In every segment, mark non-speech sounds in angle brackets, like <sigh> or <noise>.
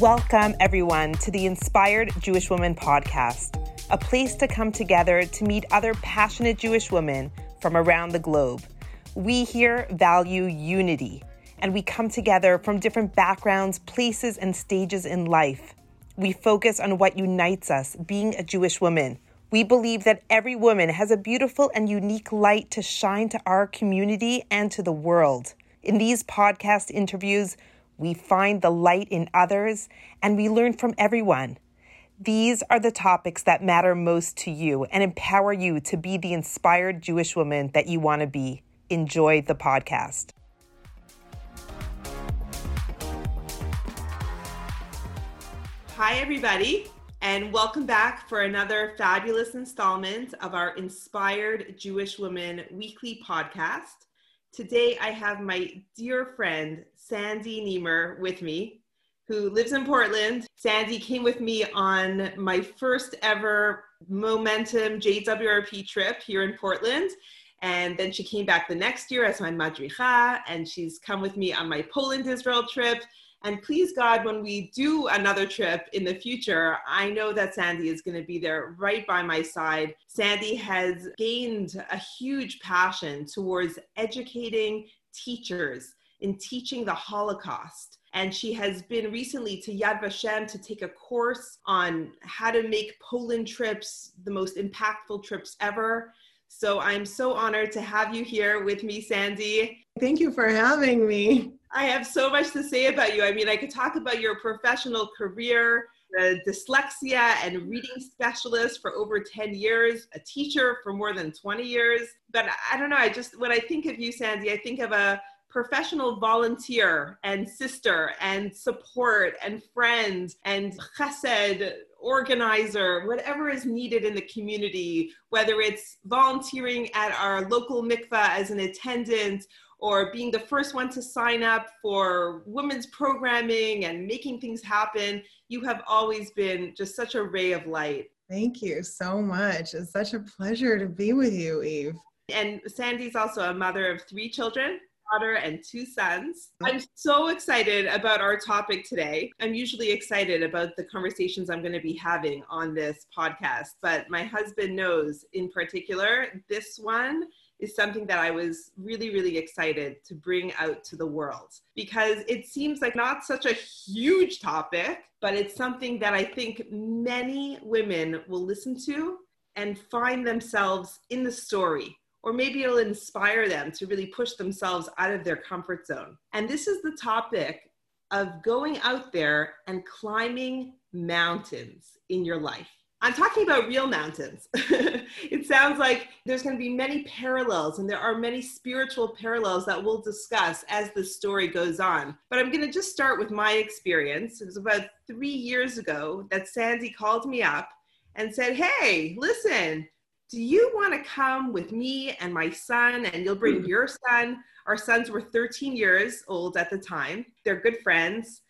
Welcome, everyone, to the Inspired Jewish Woman podcast, a place to come together to meet other passionate Jewish women from around the globe. We here value unity, and we come together from different backgrounds, places, and stages in life. We focus on what unites us, being a Jewish woman. We believe that every woman has a beautiful and unique light to shine to our community and to the world. In these podcast interviews, we find the light in others and we learn from everyone. These are the topics that matter most to you and empower you to be the inspired Jewish woman that you want to be. Enjoy the podcast. Hi, everybody, and welcome back for another fabulous installment of our Inspired Jewish Women weekly podcast. Today, I have my dear friend, Sandy Niemer, with me, who lives in Portland. Sandy came with me on my first ever Momentum JWRP trip here in Portland. And then she came back the next year as my madricha, and she's come with me on my Poland Israel trip. And please God, when we do another trip in the future, I know that Sandy is going to be there right by my side. Sandy has gained a huge passion towards educating teachers in teaching the Holocaust. And she has been recently to Yad Vashem to take a course on how to make Poland trips the most impactful trips ever. So I'm so honored to have you here with me, Sandy. Thank you for having me. I have so much to say about you. I mean, I could talk about your professional career, a dyslexia and reading specialist for over 10 years, a teacher for more than 20 years. But I don't know, I just, when I think of you, Sandy, I think of a professional volunteer and sister and support and friend and chesed organizer, whatever is needed in the community, whether it's volunteering at our local mikvah as an attendant or being the first one to sign up for women's programming and making things happen. You have always been just such a ray of light. Thank you so much. It's such a pleasure to be with you, Eve. And Sandy's also a mother of three children daughter and two sons. I'm so excited about our topic today. I'm usually excited about the conversations I'm going to be having on this podcast, but my husband knows in particular this one is something that I was really, really excited to bring out to the world because it seems like not such a huge topic, but it's something that I think many women will listen to and find themselves in the story. Or maybe it'll inspire them to really push themselves out of their comfort zone. And this is the topic of going out there and climbing mountains in your life. I'm talking about real mountains. <laughs> it sounds like there's going to be many parallels, and there are many spiritual parallels that we'll discuss as the story goes on. But I'm going to just start with my experience. It was about three years ago that Sandy called me up and said, Hey, listen, do you want to come with me and my son? And you'll bring hmm. your son. Our sons were 13 years old at the time, they're good friends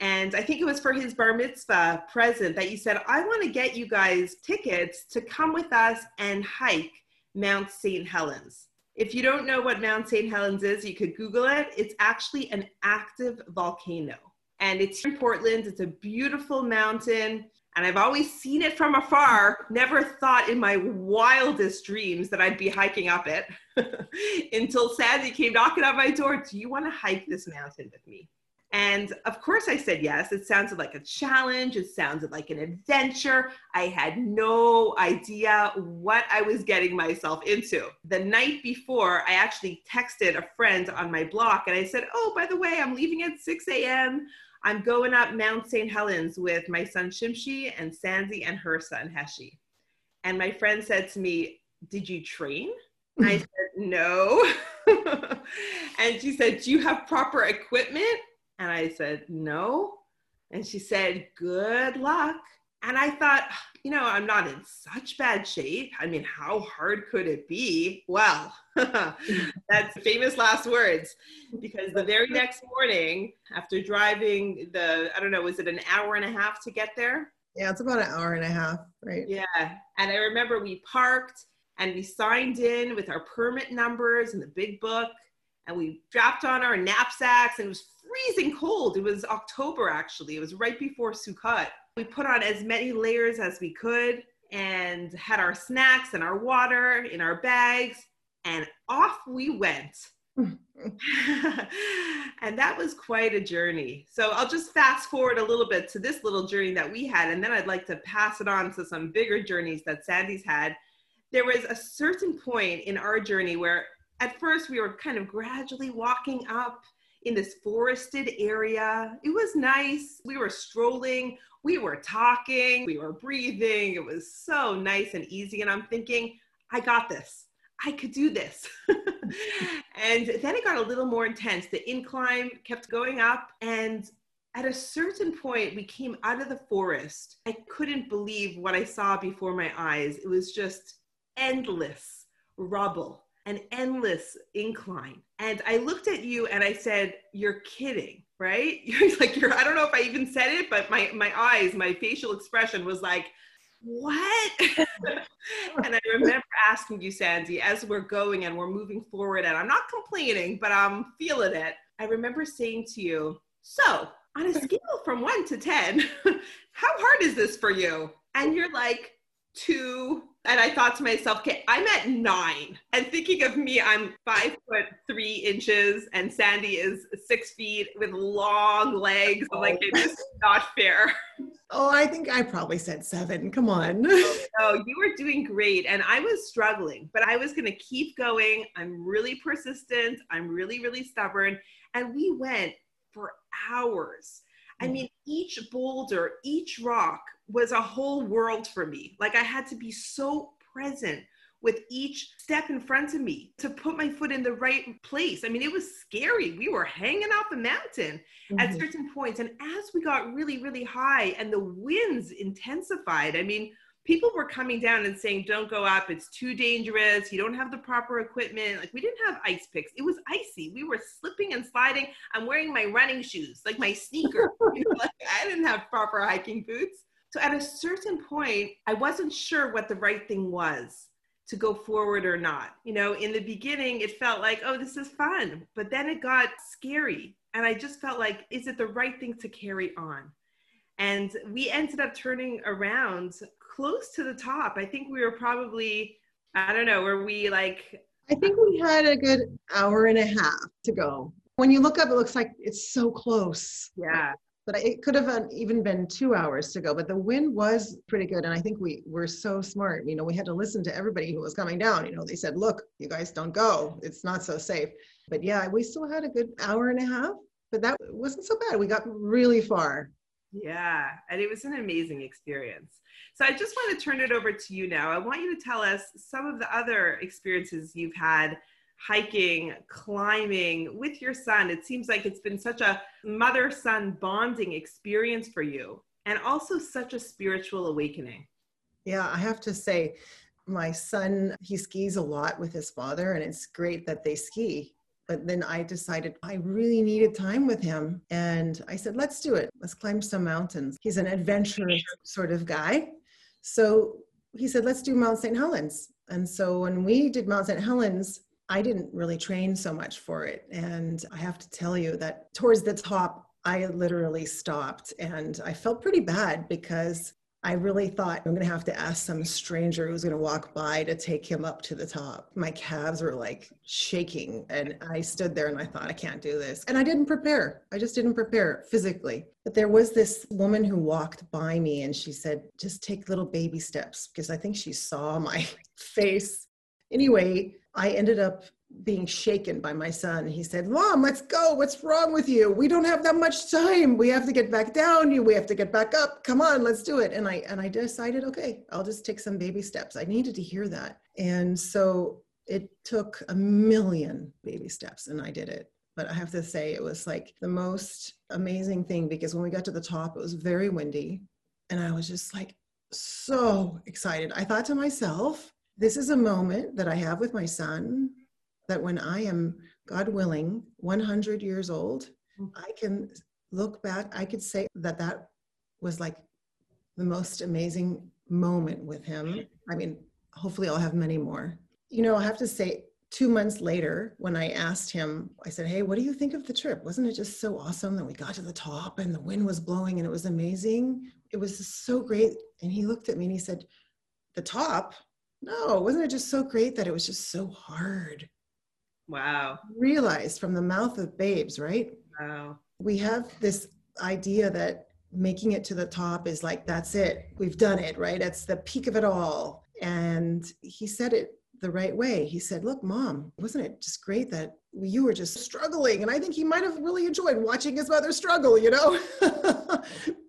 and I think it was for his bar mitzvah present that you said, I want to get you guys tickets to come with us and hike Mount St. Helens. If you don't know what Mount St. Helens is, you could Google it. It's actually an active volcano. And it's in Portland. It's a beautiful mountain. And I've always seen it from afar, never thought in my wildest dreams that I'd be hiking up it <laughs> until Sandy came knocking on my door. Do you want to hike this mountain with me? And of course, I said yes. It sounded like a challenge. It sounded like an adventure. I had no idea what I was getting myself into. The night before, I actually texted a friend on my block and I said, Oh, by the way, I'm leaving at 6 a.m. I'm going up Mount St. Helens with my son Shimshi and Sandy and her son Heshi. And my friend said to me, Did you train? I <laughs> said, No. <laughs> and she said, Do you have proper equipment? And I said, No. And she said, Good luck. And I thought, ah, you know, I'm not in such bad shape. I mean, how hard could it be? Well, <laughs> that's famous last words. Because the very next morning, after driving the, I don't know, was it an hour and a half to get there? Yeah, it's about an hour and a half, right? Yeah. And I remember we parked and we signed in with our permit numbers and the big book and we dropped on our knapsacks and it was freezing cold. It was October actually. It was right before Sukkot. We put on as many layers as we could and had our snacks and our water in our bags and off we went. <laughs> and that was quite a journey. So I'll just fast forward a little bit to this little journey that we had, and then I'd like to pass it on to some bigger journeys that Sandy's had. There was a certain point in our journey where at first we were kind of gradually walking up in this forested area. It was nice. We were strolling, we were talking, we were breathing. It was so nice and easy. And I'm thinking, I got this. I could do this. <laughs> and then it got a little more intense. The incline kept going up. And at a certain point, we came out of the forest. I couldn't believe what I saw before my eyes. It was just endless rubble an endless incline. And I looked at you and I said, You're kidding, right? <laughs> You're like, you're, I don't know if I even said it, but my, my eyes, my facial expression was like, What? <laughs> and I remember asking you, Sandy, as we're going and we're moving forward, and I'm not complaining, but I'm feeling it. I remember saying to you, So, on a scale <laughs> from one to 10, how hard is this for you? And you're like, two and I thought to myself, okay, I'm at nine. And thinking of me, I'm five foot three inches, and Sandy is six feet with long legs. Oh. Like it's not fair. Oh, I think I probably said seven. Come on. oh, you were doing great. And I was struggling, but I was going to keep going. I'm really persistent. I'm really, really stubborn. And we went for hours. I mm. mean, each boulder, each rock was a whole world for me. Like I had to be so present with each step in front of me to put my foot in the right place. I mean, it was scary. We were hanging off the mountain mm-hmm. at certain points. And as we got really, really high and the winds intensified, I mean, people were coming down and saying, don't go up. It's too dangerous. You don't have the proper equipment. Like we didn't have ice picks. It was icy. We were slipping and sliding. I'm wearing my running shoes, like my sneaker. <laughs> you know, like I didn't have proper hiking boots. So at a certain point, I wasn't sure what the right thing was to go forward or not. You know, in the beginning, it felt like, oh, this is fun. But then it got scary. And I just felt like, is it the right thing to carry on? And we ended up turning around close to the top. I think we were probably, I don't know, were we like. I think we had a good hour and a half to go. When you look up, it looks like it's so close. Yeah. But it could have even been two hours to go. But the wind was pretty good. And I think we were so smart. You know, we had to listen to everybody who was coming down. You know, they said, look, you guys don't go. It's not so safe. But yeah, we still had a good hour and a half. But that wasn't so bad. We got really far. Yeah, and it was an amazing experience. So I just want to turn it over to you now. I want you to tell us some of the other experiences you've had hiking, climbing with your son. It seems like it's been such a mother son bonding experience for you and also such a spiritual awakening. Yeah, I have to say, my son, he skis a lot with his father, and it's great that they ski but then I decided I really needed time with him. And I said, let's do it. Let's climb some mountains. He's an adventurous sort of guy. So he said, let's do Mount St. Helens. And so when we did Mount St. Helens, I didn't really train so much for it. And I have to tell you that towards the top, I literally stopped and I felt pretty bad because I really thought I'm going to have to ask some stranger who's going to walk by to take him up to the top. My calves were like shaking, and I stood there and I thought, I can't do this. And I didn't prepare. I just didn't prepare physically. But there was this woman who walked by me and she said, just take little baby steps because I think she saw my <laughs> face. Anyway, I ended up being shaken by my son. He said, Mom, let's go. What's wrong with you? We don't have that much time. We have to get back down. You we have to get back up. Come on, let's do it. And I and I decided, okay, I'll just take some baby steps. I needed to hear that. And so it took a million baby steps and I did it. But I have to say it was like the most amazing thing because when we got to the top, it was very windy. And I was just like so excited. I thought to myself, this is a moment that I have with my son that when I am, God willing, 100 years old, mm. I can look back, I could say that that was like the most amazing moment with him. I mean, hopefully I'll have many more. You know, I have to say, two months later, when I asked him, I said, Hey, what do you think of the trip? Wasn't it just so awesome that we got to the top and the wind was blowing and it was amazing? It was so great. And he looked at me and he said, The top? No, wasn't it just so great that it was just so hard? Wow. Realized from the mouth of babes, right? Wow. We have this idea that making it to the top is like, that's it. We've done it, right? It's the peak of it all. And he said it the right way. He said, Look, mom, wasn't it just great that you were just struggling? And I think he might have really enjoyed watching his mother struggle, you know? <laughs>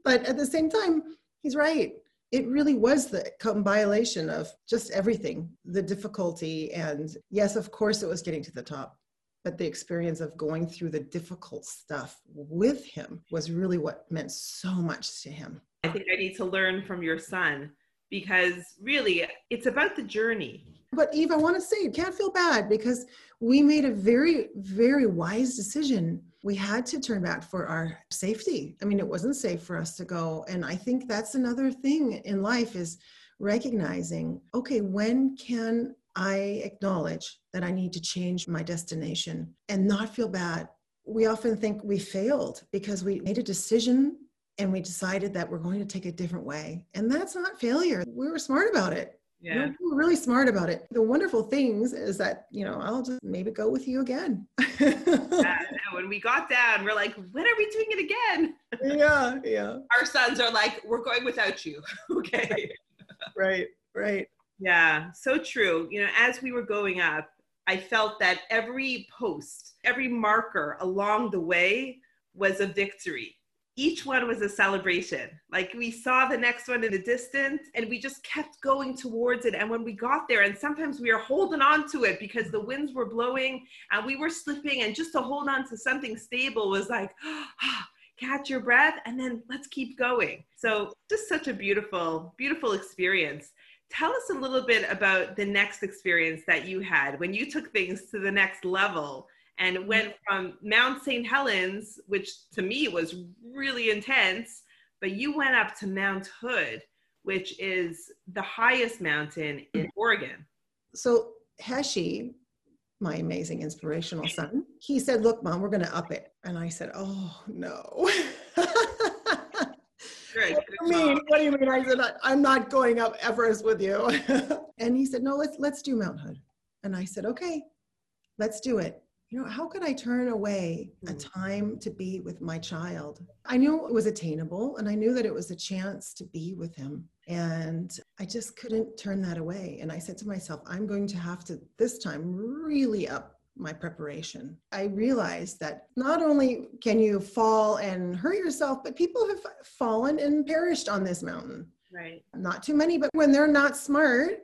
but at the same time, he's right. It really was the compilation of just everything the difficulty. And yes, of course, it was getting to the top. But the experience of going through the difficult stuff with him was really what meant so much to him. I think I need to learn from your son because really it's about the journey but Eve, I want to say you can't feel bad because we made a very, very wise decision. We had to turn back for our safety. I mean, it wasn't safe for us to go. And I think that's another thing in life is recognizing, okay, when can I acknowledge that I need to change my destination and not feel bad? We often think we failed because we made a decision and we decided that we're going to take a different way. And that's not failure. We were smart about it. Yeah. We're really smart about it. The wonderful things is that, you know, I'll just maybe go with you again. yeah, <laughs> when we got down, we're like, when are we doing it again? yeah, yeah. <laughs> Our sons are like, we're going without you. <laughs> okay. Right, right. Yeah, so true. You know, as we were going up, I felt that every post, every marker along the way was a victory each one was a celebration. Like we saw the next one in the distance and we just kept going towards it. And when we got there, and sometimes we were holding on to it because the winds were blowing and we were slipping, and just to hold on to something stable was like, <gasps> catch your breath and then let's keep going. So, just such a beautiful, beautiful experience. Tell us a little bit about the next experience that you had when you took things to the next level and mm-hmm. went from Mount St. Helens, which to me was really intense, but you went up to Mount Hood, which is the highest mountain in mm-hmm. Oregon. So Heshi, my amazing inspirational son, he said, Look, mom, we're going to up it. And I said, Oh, no. <laughs> Good, what do you mean? What do you mean? I said, I'm not going up Everest with you. <laughs> and he said, No, let's let's do Mount Hood. And I said, Okay, let's do it you know, how could I turn away a mm. time to be with my child? I knew it was attainable and I knew that it was a chance to be with him. And I just couldn't turn that away. And I said to myself, I'm going to have to this time really up my preparation. I realized that not only can you fall and hurt yourself, but people have fallen and perished on this mountain. Right. Not too many, but when they're not smart,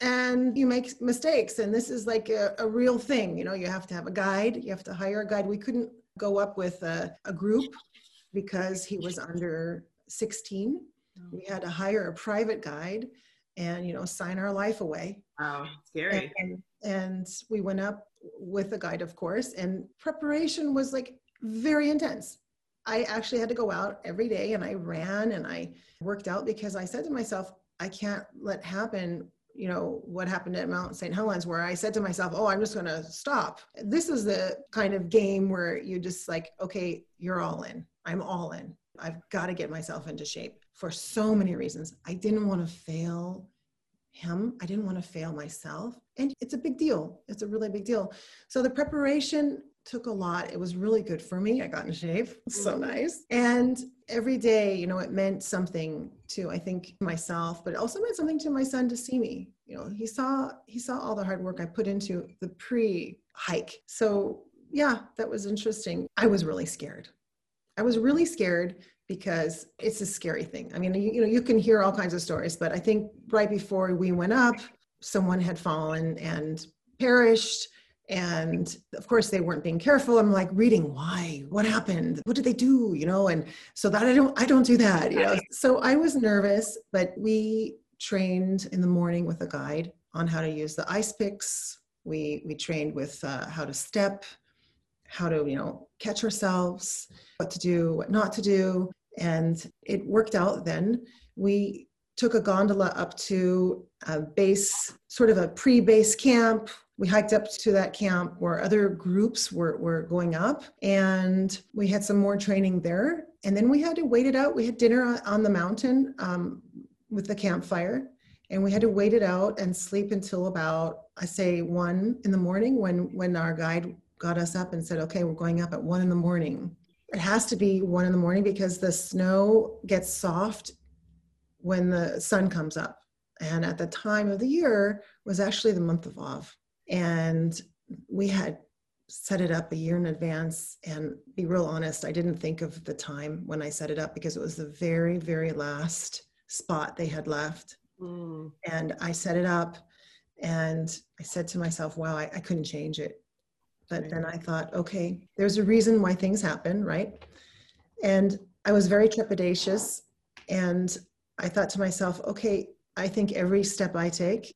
and you make mistakes and this is like a, a, real thing you know you have to have a guide you have to hire a guide. We couldn't go up with a, a group because he was under 16 we had to hire a private guide and you know sign our life away. Wow scary. And, and we went up with a guide of course and preparation was like very intense. I actually had to go out every day and i ran and i worked out because i said to myself i can't let happen you know what happened at mount st helens where i said to myself oh i'm just going to stop. This is the kind of game where you just like okay you're all in. I'm all in. I've got to get myself into shape. For so many reasons. I didn't want to fail him. I didn't want to fail myself. And it's a big deal. It's a really big deal. So the preparation took a lot. It was really good for me. I got in shape. <laughs> So mm-hmm. nice. And every day, you know, it meant something to I think myself, but it also meant something to my son to see me. You know, he saw he saw all the hard work I put into the pre-hike. So yeah, that was interesting. I was really scared. I was really scared because it's a scary thing. I mean, you, you know, you can hear all kinds of stories, but I think right before we went up, someone had fallen and perished and of course they weren't being careful. I'm like reading? Why? What happened? What did they do? You know and so that i don't i don't do that you know? So i was nervous but we trained in the morning with a guide on how to use the ice picks. We we trained with uh, how to step how to you know catch ourselves what to do what not to do. And it worked out then. We took a gondola up to a base sort of a pre-base camp we hiked up to that camp where other groups were, were going up and we had some more training there. And then we had to wait it out. We had dinner on, the mountain um, with the campfire and we had to wait it out and sleep until about i say one in the morning when when our guide got us up and said okay we're going up at one in the morning. It has to be one in the morning because the snow gets soft when the sun comes up. And at the time of the year was actually the month of Av. And we had set it up a year in advance and be real honest, I didn't think of the time when I set it up because it was the very, very last spot they had left. Mm. And I set it up and I said to myself, wow, I, I couldn't change it. But right. then I thought, okay, there's a reason why things happen, right? And I was very trepidatious and I thought to myself, okay, I think every step I take,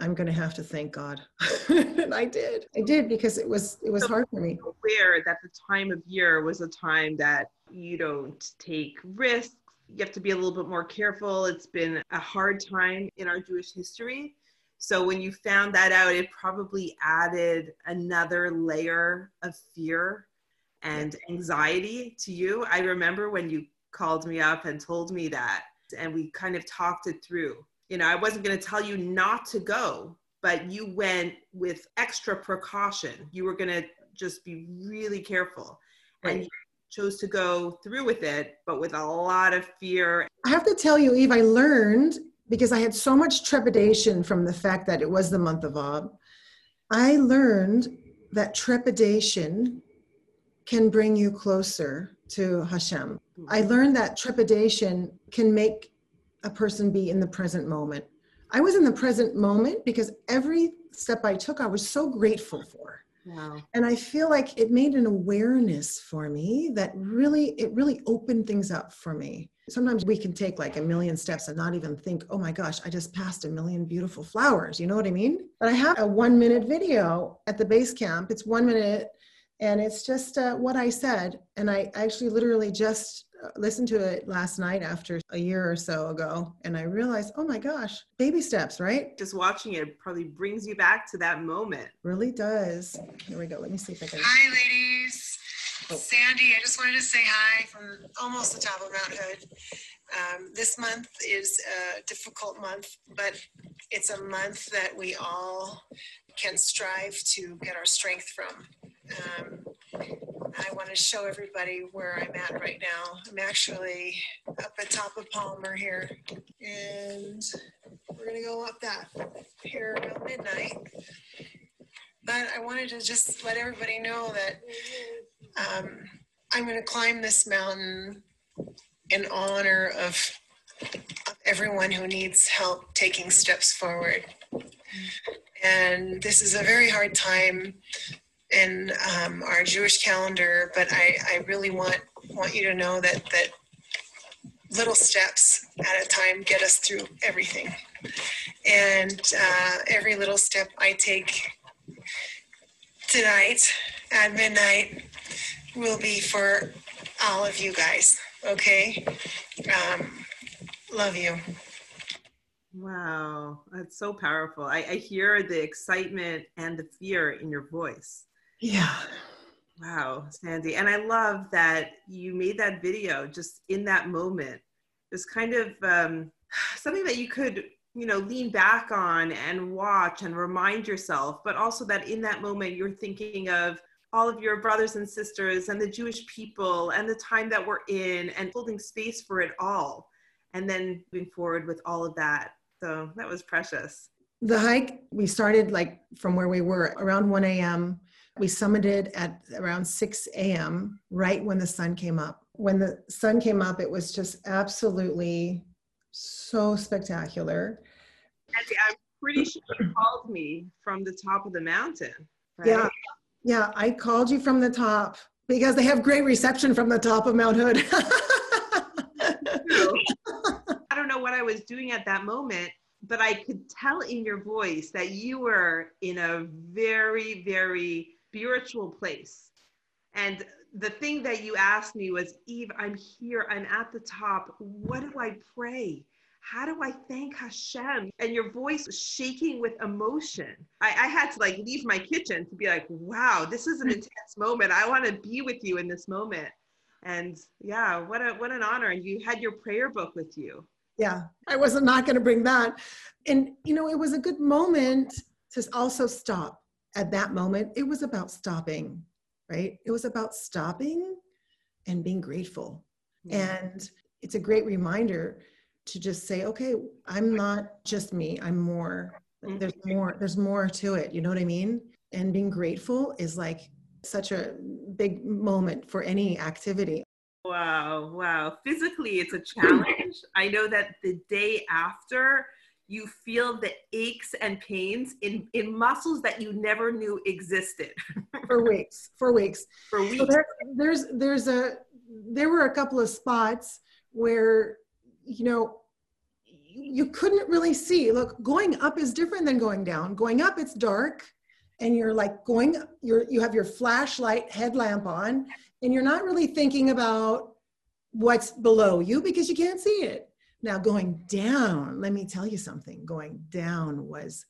I'm going to have to thank God. and <laughs> I did. I did because it was it was so hard for me. Aware that the time of year was a time that you don't take risks. You have to be a little bit more careful. It's been a hard time in our Jewish history. So when you found that out, it probably added another layer of fear and anxiety to you. I remember when you called me up and told me that, and we kind of talked it through you know, I wasn't going to tell you not to go, but you went with extra precaution. You were going to just be really careful. Right. And you chose to go through with it, but with a lot of fear. I have to tell you, Eve, I learned because I had so much trepidation from the fact that it was the month of Ab. I learned that trepidation can bring you closer to Hashem. I mm-hmm. learned that trepidation can make a person be in the present moment. I was in the present moment because every step I took, I was so grateful for. Wow. And I feel like it made an awareness for me that really, it really opened things up for me. Sometimes we can take like a million steps and not even think, oh my gosh, I just passed a million beautiful flowers. You know what I mean? But I have a one minute video at the base camp. It's one minute and it's just uh, what I said. And I actually literally just listened to it last night after a year or so ago and I realized, oh my gosh, baby steps, right? Just watching it probably brings you back to that moment. Really does. Here we go. Let me see if I can. Hi, ladies. Oh. Sandy, I just wanted to say hi from almost the top of Mount Hood. Um, this month is a difficult month, but it's a month that we all can strive to get our strength from. Um, I want to show everybody where I'm at right now. I'm actually up at top of Palmer here, and we're going to go up that here around midnight. But I wanted to just let everybody know that um, I'm going to climb this mountain in honor of, of everyone who needs help taking steps forward. And this is a very hard time in um, our Jewish calendar, but I, I really want want you to know that that little steps at a time get us through everything, and uh, every little step I take tonight at midnight will be for all of you guys. Okay, um, love you. Wow, that's so powerful. I, I hear the excitement and the fear in your voice. Yeah. Wow, Sandy. And I love that you made that video just in that moment. It's kind of um, <sighs> something that you could, you know, lean back on and watch and remind yourself, but also that in that moment you're thinking of all of your brothers and sisters and the Jewish people and the time that we're in and holding space for it all. And then moving forward with all of that. So that was precious. The hike, we started like from where we were around 1 a.m. We summited at around 6 a.m., right when the sun came up. When the sun came up, it was just absolutely so spectacular. I'm pretty sure you called me from the top of the mountain. Right? Yeah. Yeah, I called you from the top because they have great reception from the top of Mount Hood. <laughs> I don't know what I was doing at that moment, but I could tell in your voice that you were in a very, very spiritual place. And the thing that you asked me was, Eve, I'm here, I'm at the top. What do I pray? how do I thank Hashem? And your voice was shaking with emotion. I, I had to like leave my kitchen to be like, wow, this is an <laughs> intense moment. I want to be with you in this moment. And yeah, what a what an honor. And you had your prayer book with you. Yeah, I wasn't not going to bring that. And you know, it was a good moment to also stop. At that moment, it was about stopping, right? It was about stopping and being grateful. And it's a great reminder to just say, okay, I'm not just me, I'm more. Mm-hmm. There's more, there's more to it. You know what I mean? And being grateful is like such a big moment for any activity. Wow, wow. Physically, it's a challenge. <laughs> I know that the day after, you feel the aches and pains in, in muscles that you never knew existed. <laughs> for weeks, for weeks. For weeks. So there, there's, there's a, there were a couple of spots where, you know, you couldn't really see. Look, going up is different than going down. Going up, it's dark and you're like going you're you have your flashlight headlamp on and you're not really thinking about what's below you because you can't see it. Now going down let me tell you something going down was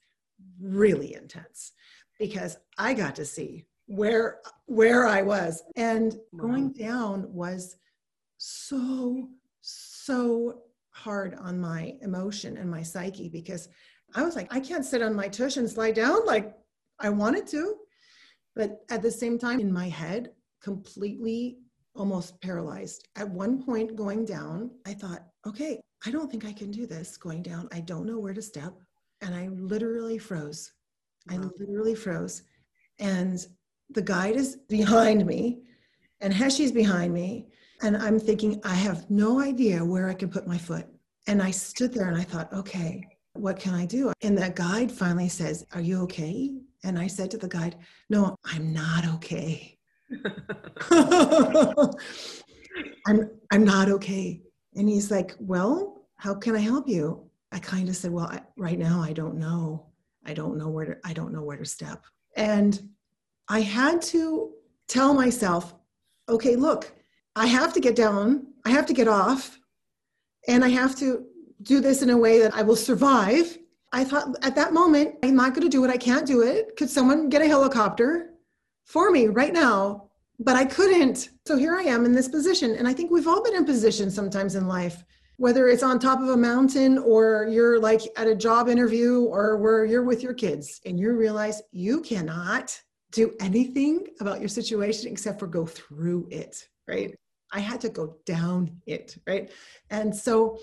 really intense because i got to see where where i was. And going down was so so hard on my emotion and my psyche because i was like i can't sit on my tush and slide down like I wanted to, but at the same time, in my head, completely almost paralyzed. At one point going down, I thought, okay, I don't think I can do this going down. I don't know where to step. And I literally froze. Wow. I literally froze. And the guide is behind me, and Heshi's behind me. And I'm thinking, I have no idea where I can put my foot. And I stood there and I thought, okay, what can I do? And that guide finally says, Are you okay? And I said to the guide, No, I'm not okay. I'm I'm not okay. And he's like, Well, how can I help you? I kind of said, Well, I, right now I don't know. I don't know where to I don't know where to step. And I had to tell myself, okay, look, I have to get down, I have to get off, and I have to do this in a way that I will survive I thought at that moment, I'm not going to do it. I can't do it. Could someone get a helicopter for me right now? But I couldn't. So here I am in this position. And I think we've all been in positions sometimes in life, whether it's on top of a mountain or you're like at a job interview or where you're with your kids and you realize you cannot do anything about your situation except for go through it, right? I had to go down it, right? And so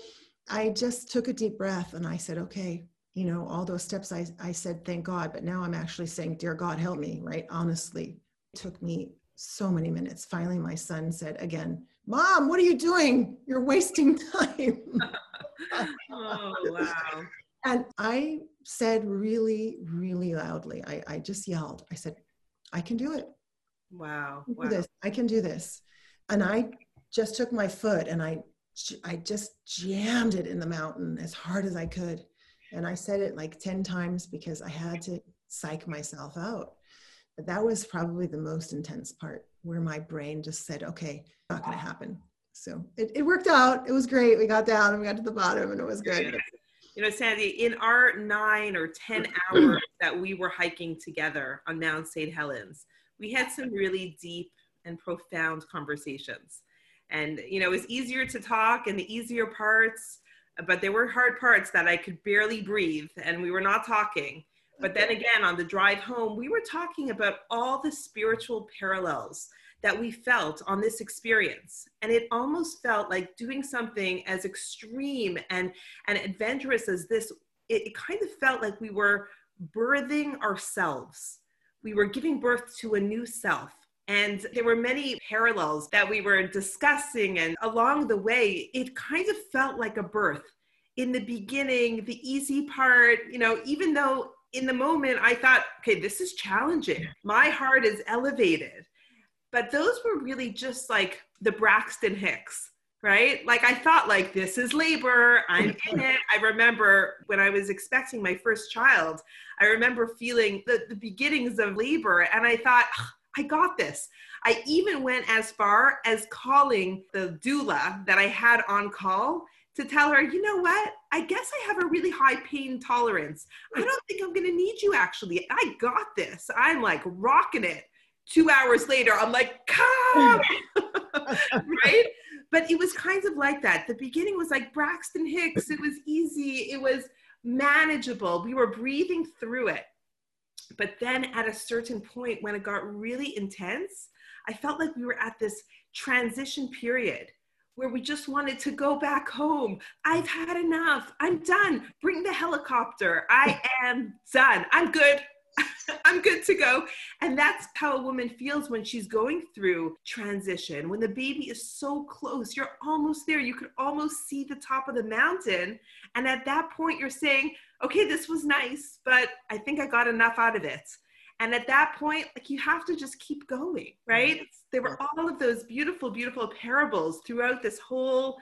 I just took a deep breath and I said, okay, you know, all those steps I, I said, thank God, but now I'm actually saying, dear God, help me, right? Honestly, it took me so many minutes. Finally, my son said again, Mom, what are you doing? You're wasting <laughs> time. <laughs> oh, wow. And I said really, really loudly, I, I just yelled, I said, I can do it. Wow. I can wow. this. I can do this. And I just took my foot and I, I just jammed it in the mountain as hard as I could. And I said it like 10 times because I had to psych myself out. But that was probably the most intense part where my brain just said, okay, not going to happen. So it, it worked out. It was great. We got down and we got to the bottom and it was good. You know, Sandy, in our nine or 10 hours that we were hiking together on Mount St. Helens, we had some really deep and profound conversations. And, you know, it was easier to talk and the easier parts but there were hard parts that I could barely breathe and we were not talking. But then again, on the drive home, we were talking about all the spiritual parallels that we felt on this experience. And it almost felt like doing something as extreme and, and adventurous as this, it, it kind of felt like we were birthing ourselves. We were giving birth to a new self. And there were many parallels that we were discussing. And along the way, it kind of felt like a birth. In the beginning, the easy part, you know, even though in the moment I thought, okay, this is challenging, my heart is elevated. But those were really just like the Braxton Hicks right? Like I thought like this is labor, I'm in <laughs> it. I remember when I was expecting my first child, I remember feeling the, the beginnings of labor and I thought, I got this. I even went as far as calling the doula that I had on call to tell her, you know what? I guess I have a really high pain tolerance. I don't think I'm going to need you actually. I got this. I'm like rocking it. Two hours later, I'm like, come, <laughs> right? But it was kind of like that. The beginning was like Braxton Hicks. It was easy. It was manageable. We were breathing through it. But then at a certain point, when it got really intense, I felt like we were at this transition period where we just wanted to go back home. I've had enough. I'm done. Bring the helicopter. I am done. I'm good. <laughs> I'm good to go. And that's how a woman feels when she's going through transition. When the baby is so close, you're almost there. You could almost see the top of the mountain. And at that point, you're saying, okay, this was nice, but I think I got enough out of it. And at that point, like you have to just keep going, right? There were all of those beautiful, beautiful parables throughout this whole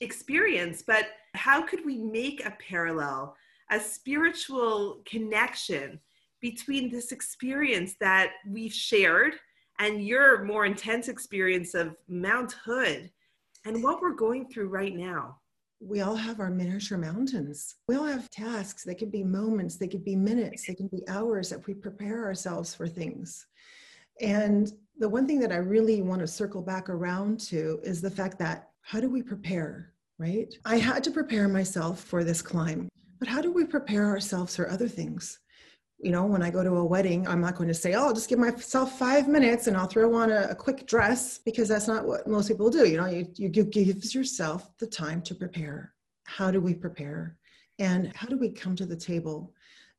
experience. But how could we make a parallel, a spiritual connection between this experience that we've shared and your more intense experience of Mount Hood and what we're going through right now? we all have our miniature mountains. We all have tasks. They could be moments, they could be minutes, they can be hours that we prepare ourselves for things. And the one thing that I really want to circle back around to is the fact that how do we prepare, right? I had to prepare myself for this climb, but how do we prepare ourselves for other things? You know, when I go to a wedding, I'm not going to say, oh, I'll just give myself five minutes and I'll throw on a, a quick dress because that's not what most people do. You know, you, you, you give yourself the time to prepare. How do we prepare? And how do we come to the table?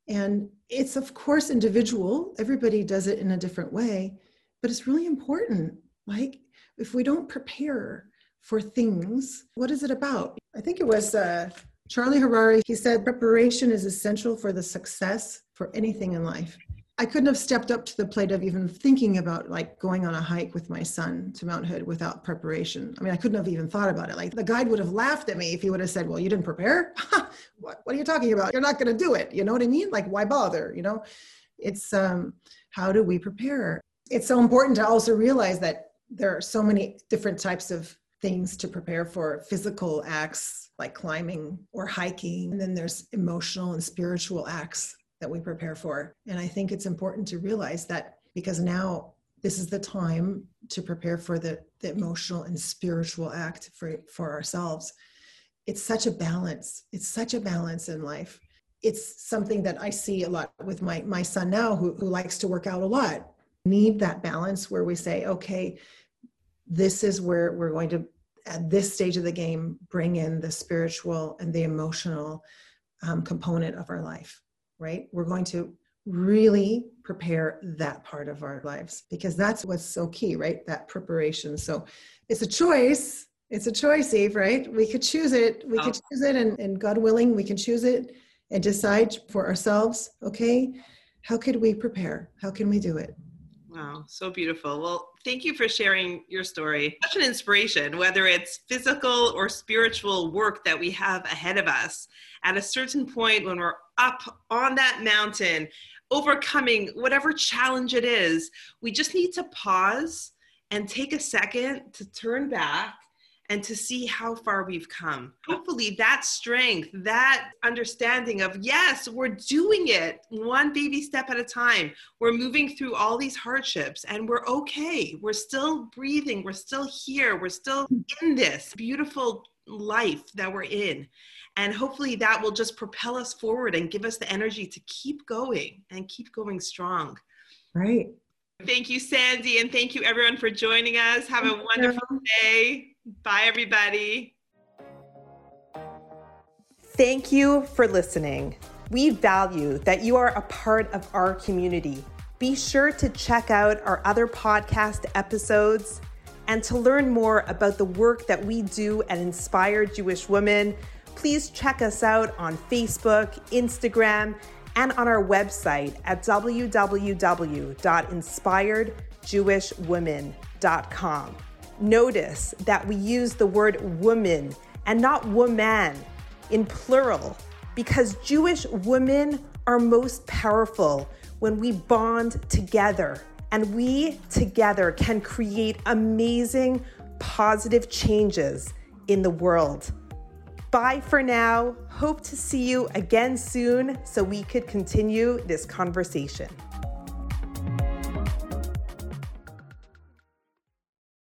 And it's, of course, individual. Everybody does it in a different way, but it's really important. Like, if we don't prepare for things, what is it about? I think it was uh, Charlie Harary. He said preparation is essential for the success for anything in life. I couldn't have stepped up to the plate of even thinking about like going on a hike with my son to Mount Hood without preparation. I mean, I couldn't have even thought about it. Like the guide would have laughed at me if he would have said, "Well, you didn't prepare. <laughs> what, what are you talking about? You're not going to do it." You know what I mean? Like, why bother? You know, it's um, how do we prepare? It's so important to also realize that there are so many different types of things to prepare for physical acts like climbing or hiking, and then there's emotional and spiritual acts that we prepare for. And I think it's important to realize that because now this is the time to prepare for the, the emotional and spiritual act for, for ourselves. It's such a balance. It's such a balance in life. It's something that I see a lot with my, my son now, who, who likes to work out a lot. Need that balance where we say, okay, this is where we're going to, at this stage of the game, bring in the spiritual and the emotional um, component of our life right? We're going to really prepare that part of our lives because that's what's so key, right? That preparation. So it's a choice. It's a choice, Eve, right? We could choose it. We oh. could choose it, and, and God willing, we can choose it and decide for ourselves, okay, how could we prepare? How can we do it? Wow, so beautiful. Well, thank you for sharing your story. Such an inspiration, whether it's physical or spiritual work that we have ahead of us. At a certain point, when we're up on that mountain, overcoming whatever challenge it is, we just need to pause and take a second to turn back and to see how far we've come. Hopefully, that strength, that understanding of, yes, we're doing it one baby step at a time. We're moving through all these hardships and we're okay. We're still breathing. We're still here. We're still in this beautiful life that we're in. And hopefully, that will just propel us forward and give us the energy to keep going and keep going strong. Right. Thank you, Sandy, and thank you everyone for joining us. Have a wonderful day. Bye, everybody. Thank you for listening. We value that you are a part of our community. Be sure to check out our other podcast episodes and to learn more about the work that we do at Inspired Jewish Women. Please check us out on Facebook, Instagram, and on our website at www.inspiredjewishwomen.com. Notice that we use the word woman and not woman in plural because Jewish women are most powerful when we bond together and we together can create amazing positive changes in the world. Bye for now. Hope to see you again soon so we could continue this conversation.